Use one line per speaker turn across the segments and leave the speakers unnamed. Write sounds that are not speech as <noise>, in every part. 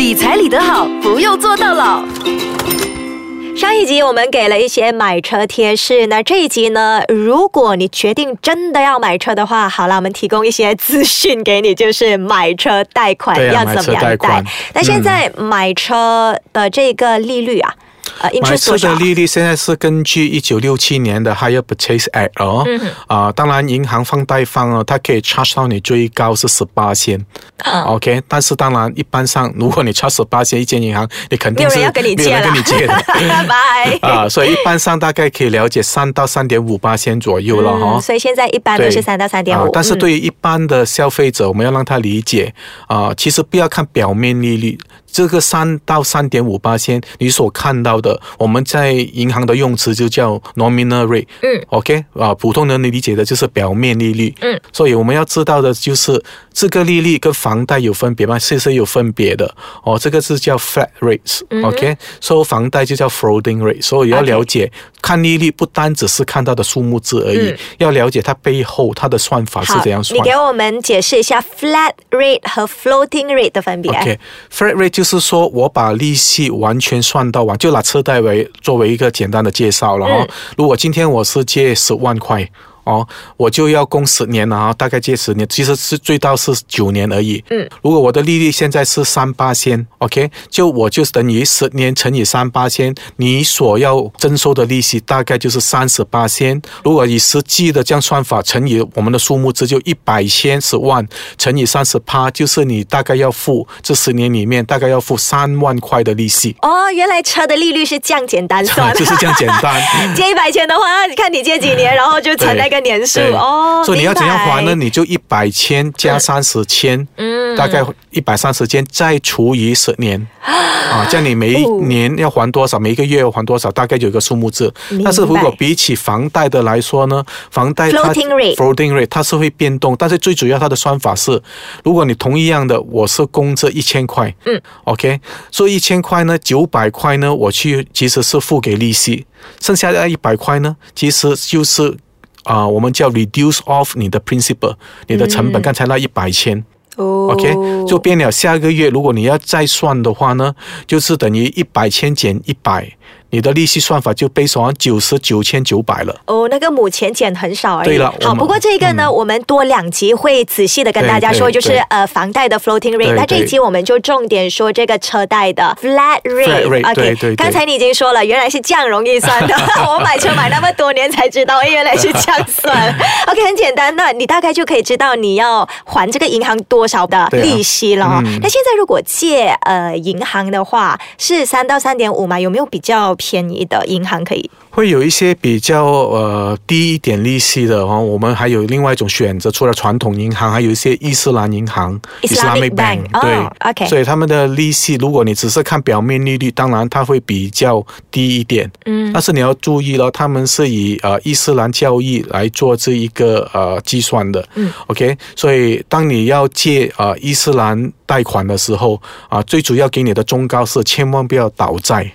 理财理得好，不用做到老。
上一集我们给了一些买车贴士，那这一集呢，如果你决定真的要买车的话，好了，我们提供一些资讯给你，就是买车贷款
啊
要怎么样贷。那现在买车的这个利率啊，呃
买车的？利率现在是根据一九六七年的 Higher Purchase Act 哦，啊、当然银行放贷方哦，它可以 charge 到你最高是十八千、
嗯。
O k 但是当然一般上，如果你 charge 十八千，一间银行你肯定是
没有人要跟你借
的。<laughs>
拜。<laughs>
啊，所以一般上大概可以了解三到三点五八千左右了哈、
嗯，所以现在一般都是三到三点五，
啊但是
嗯。
对于一般的消费者，我们要让他理解啊、其实不要看表面利率，这个三到三点五八千，你所看到的，我们在银行的用词就叫 nominal rate。
嗯
，OK 啊，普通人你理解的就是表面利率。
嗯，
所以我们要知道的就是这个利率跟房贷有分别吗？是是有分别的哦，这个是叫 flat rates、OK，所以房贷就叫 floating rate，所以要了解看利率不单只是看到的数目字而已，
嗯
要了解它背后它的算法是怎样，算
你。给我们解释一下 flat rate 和 floating rate 的分别。
OK，flat rate 就是说我把利息完全算到完，就拿车贷为作为一个简单的介绍了哈、
嗯
如果今天我是借十万块。哦，我就要供十年了啊，大概借十年，其实是最到是九年而已。
嗯，
如果我的利率现在是三八千，OK，就我就等于十年乘以三八千，你所要征收的利息大概就是三十八千。如果以实际的这样算法乘以我们的数目字，就一百千十万乘以三十八，就是你大概要付这十年里面大概要付三万块的利息。
哦，原来车的利率是这样简单算，<laughs>
就是这样简单。<laughs>
借一百千的话，你看你借几年，<laughs> 然后就乘那个年数哦。
所以你要怎样还呢？你就一百千加三十千，
嗯
大概一百三十千，再除以十年。啊，这样你每一
哦
年要还多少，每一个月要还多少，大概有一个数目字
明。
但是如果比起房贷的来说呢，房贷它
Floating rate
floating rate 它是会变动，但是最主要它的算法是，如果你同一样的，我是工资一千块，
嗯
，OK，所以一千块呢，九百块呢，我去其实是付给利息，剩下的一百块呢，其实就是啊、我们叫 reduce off 你的 principal，你的成本，刚才那一百千。OK，就变了。下个月如果你要再算的话呢，就是等于一百千减一百，你的利息算法就被算成九十九千九百了。
哦，那个母钱减很少而已。好，
对了好
不过这个呢，我们多两集会仔细的跟大家说，就是呃房贷的 floating rate。那这一
对
集我们就重点说这个车贷的 flat rate。rate，OK，
对对对
刚才你已经说了，原来是这样容易算的。<laughs> 我买车买那么多年才知道，哎，原来是这样算。<laughs> OK，很简单，那你大概就可以知道你要还这个银行多少的利息了哦。
嗯
那现在如果借呃银行的话，是三到三点五嘛？有没有比较便宜的银行可以？
会有一些比较呃低一点利息的哦，我们还有另外一种选择，除了传统银行，还有一些伊斯兰银行
Islamic Bank，
对、
哦，OK。
所以他们的利息，如果你只是看表面利率，当然它会比较低一点，
嗯。
但是你要注意了，他们是以呃伊斯兰教义来做这一个呃计算的，
嗯
，OK，所以当你要借呃伊斯兰贷款的时候啊、最主要给你的忠告是千万不要倒债。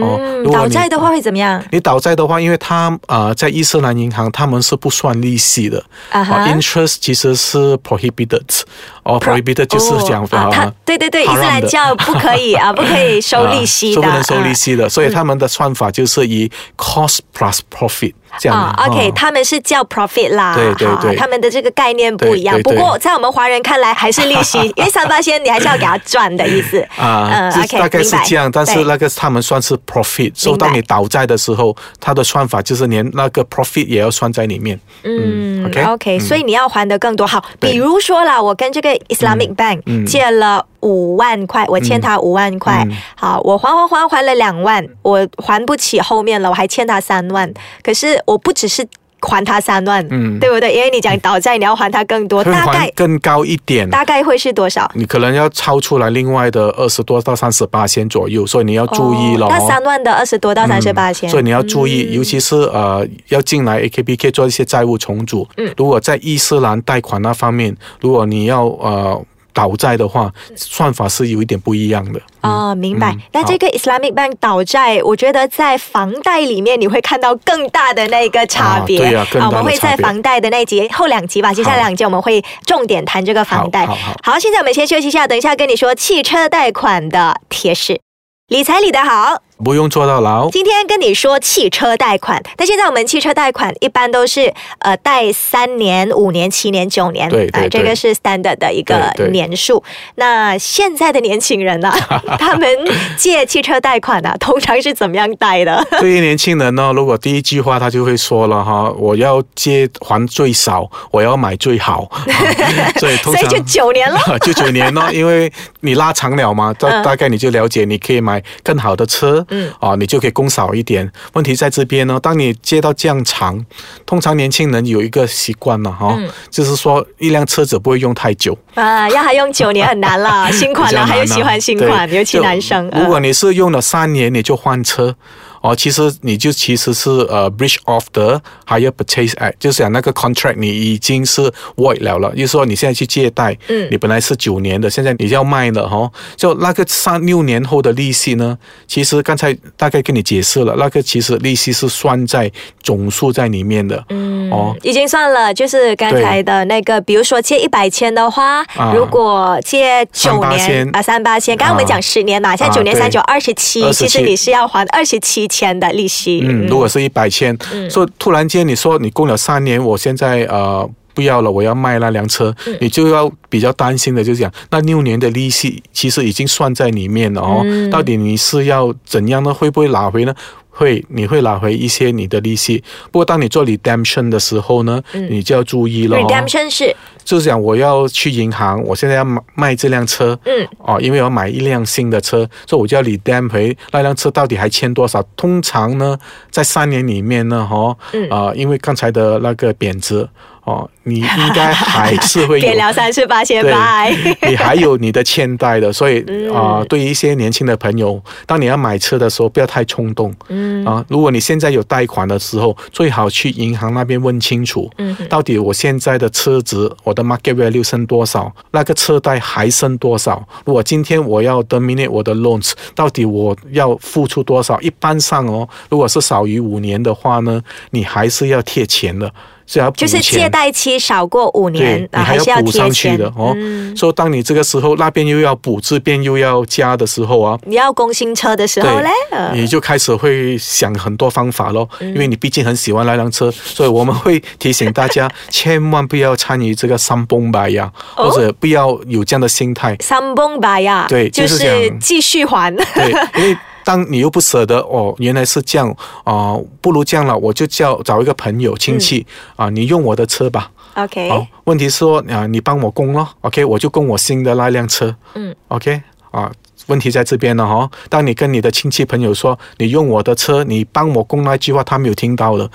哦
倒债的话会怎么样？
你倒债的话，因为他呃在伊斯兰银行他们是不算利息的，
啊
interest 其实是 prohibited，哦 prohibited 就是讲
哦啊，他
啊
对对对，伊斯兰教不可以 <laughs> 啊，不可以收利息的，
啊是不能收利
啊。
息的，所以他们的算法就是以 cost plus profit 这样的。
啊，OK，
哦
他们是叫 profit 啦，
对对对
他们的这个概念不一样。不过在我们华人看来还是利息，因为三八仙你还是要给他赚的意思。<laughs>
啊，
嗯，OK，
大概是这样，但是那个他们算是 profit，所以当你倒债的时候，他的算法就是连那个 profit 也要算在里面。
嗯 OK，OK，所以你要还的更多。好，比如说啦，我跟这个 Islamic Bank
嗯
借了五万块，我欠他五万块。
嗯，
好，我还还还还了两万，我还不起后面了，我还欠他三万，可是我不只是还他三万，
嗯。
对不对？因为你讲倒债，你要还他更多，大概
更高一点。
大概会是多少？
你可能要超出来另外的二十多到三十八千左右，所以你要注意了、
哦那三万的二十多到三十八千，
嗯所以你要注意，尤其是呃要进来 AKBK 做一些债务重组。
嗯。
如果在伊斯兰贷款那方面，如果你要呃倒债的话，算法是有一点不一样的。
哦，明白
嗯。
那这个 Islamic Bank 倒债，我觉得在房贷里面你会看到更大的那个差别。
啊对啊更大的
我们会在房贷的那集后两集吧，接下来两集我们会重点谈这个房贷。
好好好
现在我们先休息一下，等一下跟你说汽车贷款的贴士。理财理得好，
不用坐到牢。
今天跟你说汽车贷款，但现在我们汽车贷款一般都是呃贷三年、五年、七年、九年，呃
对对对
这个是 standard 的一个年数。那现在的年轻人呢、<laughs> 他们借汽车贷款啊，通常是怎么样贷的？<laughs>
对于年轻人呢，如果第一句话他就会说了哈，我要借还最少，我要买最好，<laughs> 所以通常
所以就九年了。
就九年咯，因为你拉长了嘛，大
嗯
大概你就了解，你可以买更好的车，嗯，啊，你就可以供少一点。问题在这边呢，当你接到这样长，通常年轻人有一个习惯了哈，
嗯
就是说一辆车子不会用太久，
啊，要他用九年很难了，<laughs> 新款了，
比较难啊
还有喜欢新款，尤其男生。
如果
嗯
你是用了三年，你就换车。哦，其实你就其实是呃 breach of the higher purchase act，就是讲那个 contract 你已经是 void 了了，就是说你现在去借贷，
嗯。
你本来是九年的，现在你要卖了哈、哦，就那个三六年后的利息呢，其实刚才大概跟你解释了，那个其实利息是算在总数在里面的，嗯，哦，
已经算了，就是刚才的那个，比如说借一百千的话，
啊。
如果借九年
38,000
啊三八千，刚刚我们讲十年嘛，现在九年
啊
三九二十七
，27
其实你是要还二十七千的利息。
嗯，如果是一百千，所以突然间你说你供了三年，我现在呃不要了，我要卖那辆车，你就要比较担心的，就是讲那六年的利息其实已经算在里面了哦，到底你是要怎样呢？会不会拿回呢？会，你会拿回一些你的利息。不过当你做 redemption 的时候呢，你就要注意了、哦。
Redemption 是
就是讲我要去银行，我现在要卖卖这辆车，
嗯，
哦，因为我要买一辆新的车，所以我就要 redeem 回那辆车到底还欠多少？通常呢，在三年里面呢，哈、
嗯
哦，啊、因为刚才的那个贬值，哦，你应该还是会有 <laughs>
给了三次八千
对
拜。
你还有你的欠贷的，所以啊、
嗯
对于一些年轻的朋友，当你要买车的时候，不要太冲动。嗯啊，如果你现在有贷款的时候，最好去银行那边问清楚，嗯，到底我现在的车值，我的 market value 剩多少，那个车贷还剩多少？如果今天我要 terminate 我的 loans，到底我要付出多少？一般上哦，如果是少于五年的话呢，你还是要贴钱的，是要补
就是借贷期少过五年
你还
是
要补上去的哦。
嗯
所以当你这个时候那边又要补，这边又要加的时候啊，
你要供新车的时候嘞，呃
你就开始会想很多方法咯。
嗯
因为你毕竟很喜欢那辆车，所以我们会提醒大家，千万不要参与这个三崩白呀，
哦
或者不要有这样的心态。
三崩吧呀，
对
就
就是
继续还。
对，因为当你又不舍得哦，原来是这样啊、不如这样了，我就叫找一个朋友亲戚
嗯。
啊、你用我的车吧。
OK，
好，问题是说啊，你帮我供咯，OK，我就供我新的那辆车，
嗯
，OK，啊，问题在这边了哈。当你跟你的亲戚朋友说你用我的车，你帮我供那句话，他没有听到的，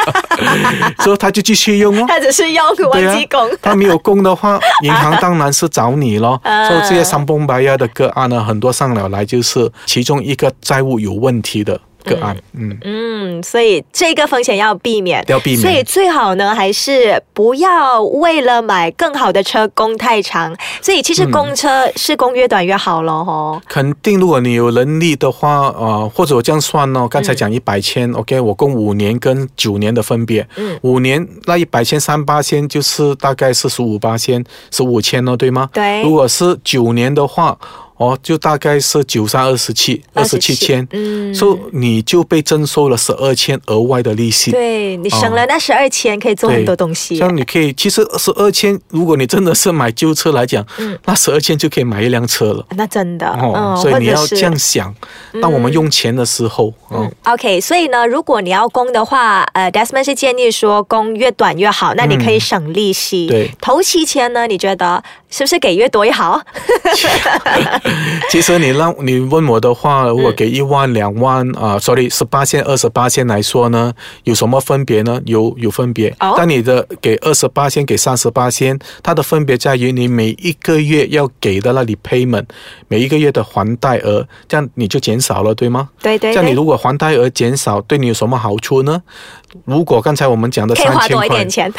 <laughs> 所以他就继续用哦。
他只是用
对啊
忘记供。
他没有供的话，<laughs> 银行当然是找你咯。
啊
所以这些三崩白牙的个案呢，很多上了来就是其中一个债务有问题的个案，嗯
嗯，所以这个风险要避免，
要避免
所以最好呢，还是不要为了买更好的车供太长。所以其实公车是供越短越好咯。吼。
肯定，如果你有能力的话，呃，或者我这样算哦，刚才讲一百千、o k 我供五年跟九年的分别，
嗯
五年那一百千三八千就是大概是十五八千，十五千哦，对吗？
对
如果是九年的话，哦，就大概是九三二十七，二十七千，
嗯
所以你就被征收了十二千额外的利息。
对你省了那十二千，可以做很多东西。
这样你可以，其实十二千，如果你真的是买旧车来讲，那十二千就可以买一辆车了。
那真的，
哦，
嗯，
所以你要这样想，当我们用钱的时候，嗯
，OK，所以呢，如果你要供的话，呃，Desmond 是建议说供越短越好，那你可以省利息。
对
头七千呢，你觉得是不是给越多越好？<laughs> <laughs> <laughs> <laughs>
其实你让你问我的话，如果给一万、两万啊、s o r r y 十八千、二十八千来说呢，有什么分别呢？有有分别。
哦
但你的给二十八千、给三十八千，它的分别在于你每一个月要给的那里 payment，每一个月的还贷额，这样你就减少了，对吗？
对对对
这样你如果还贷额减少，对你有什么好处呢？如果刚才我们讲的
可以花
三千块
多一点，钱。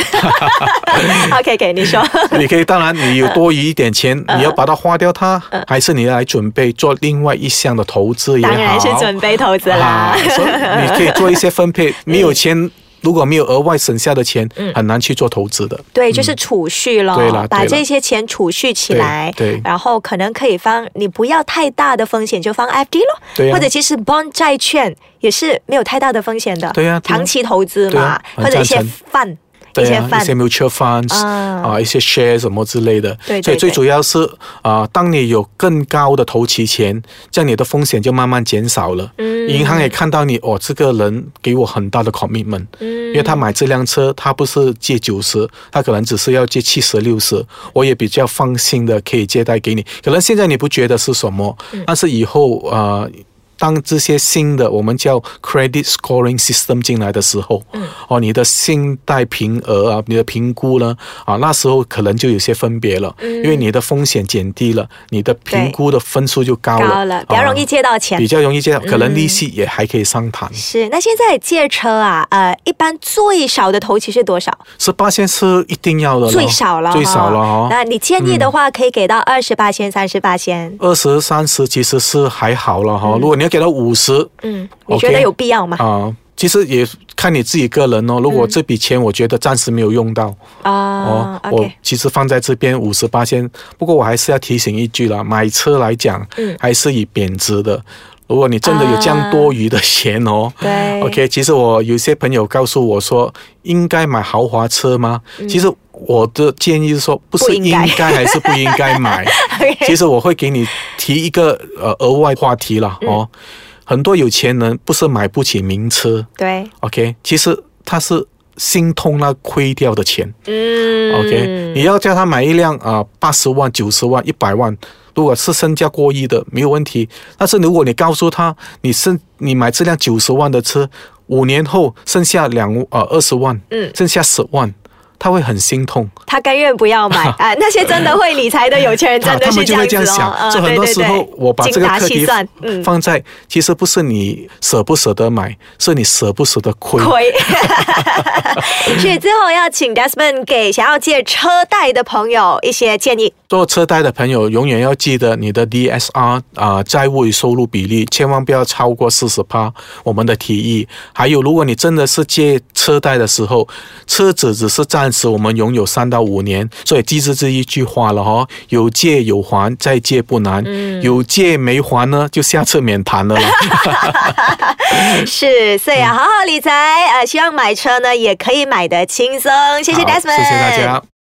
<laughs> OK，给你说。<laughs>
你可以，当然你有多余一点钱，<laughs> 你要把它花掉它，还是你来准备做另外一项的投资也好。
当然是准备投资啦
啊，。所以你可以做一些分配。你有钱，如果没有额外省下的钱，很难去做投资的。
对，就是储蓄咯，把这些钱储蓄起来，
对对。
然后可能可以放，你不要太大的风险就放 FD 咯，
对呀。
或者其实 bond 债券也是没有太大的风险的，
对呀
长期投资嘛或者一些
赞成
饭，一
对啊，一些 mutual funds
啊
啊，一些 share 什么之类的。
对对
所以最主要是啊，当你有更高的投期钱，这样你的风险就慢慢减少了。
嗯
银行也看到你哦，这个人给我很大的 commitment，
嗯
因为他买这辆车，他不是借九十，他可能只是要借七十六十，我也比较放心的可以借贷给你。可能现在你不觉得是什么，
嗯
但是以后呃。当这些新的我们叫 credit scoring system 进来的时候，
嗯
哦，你的信贷评额啊，你的评估呢，啊，那时候可能就有些分别了，
嗯
因为你的风险减低了，你的评估的分数就高了，
高了，比较容易
啊
借到钱
比。较容易借到，可能利息也还可以商谈。
是，那现在借车啊，呃，一般最少的头期是多少？
十八千是一定要的，
最少了，
最少了哦。
那你建议的话，可以给到二十八千、三十八千。
二十三十其实是还好了哈、如果你要给了五十
嗯，你觉得有必要吗？
啊，其实也看你自己个人哦。如果这笔钱我觉得暂时没有用到、
啊
哦，我其实放在这边五十八千。不过我还是要提醒一句了，买车来讲，
嗯
还是以贬值的。如果你真的有这样多余的钱哦，
啊对
OK，其实我有些朋友告诉我说，应该买豪华车吗？其实我的建议是说，不是应
该
该还是不应该买。<laughs> 其实我会给你提一个呃额外话题了
嗯
哦。很多有钱人不是买不起名车
对
，，OK，其实他是心痛那亏掉的钱。
嗯
OK，你要叫他买一辆啊八十万、九十万、一百万，如果是身价过亿的没有问题。但是如果你告诉他你剩你买这辆九十万的车，五年后剩下两呃二十万，
嗯
剩下十万，他会很心痛。
他甘愿不要买 <laughs> 啊。那些真的会理财的有钱人 <laughs> 真的
他他们就
是这样子
会这样想，
哦
很多时候我把这个课题
细算，嗯，
放在，其实不是你舍不舍得买，是你舍不舍得亏。
亏。<laughs> 所以最后要请 Desmond 给想要借车贷的朋友一些建议。
做车贷的朋友，永远要记得你的 DSR 啊、债务与收入比例千万不要超过四十趴。我们的提议，还有如果你真的是借车贷的时候，车子只是暂时我们拥有三到五年，所以记住这一句话了哈、有借有还，再借不难。有借没还呢，就下次免谈了。<laughs>
是，所以啊，好好理财，呃，希望买车呢也可以买得轻松。谢谢
好
Desmond，
谢谢大家。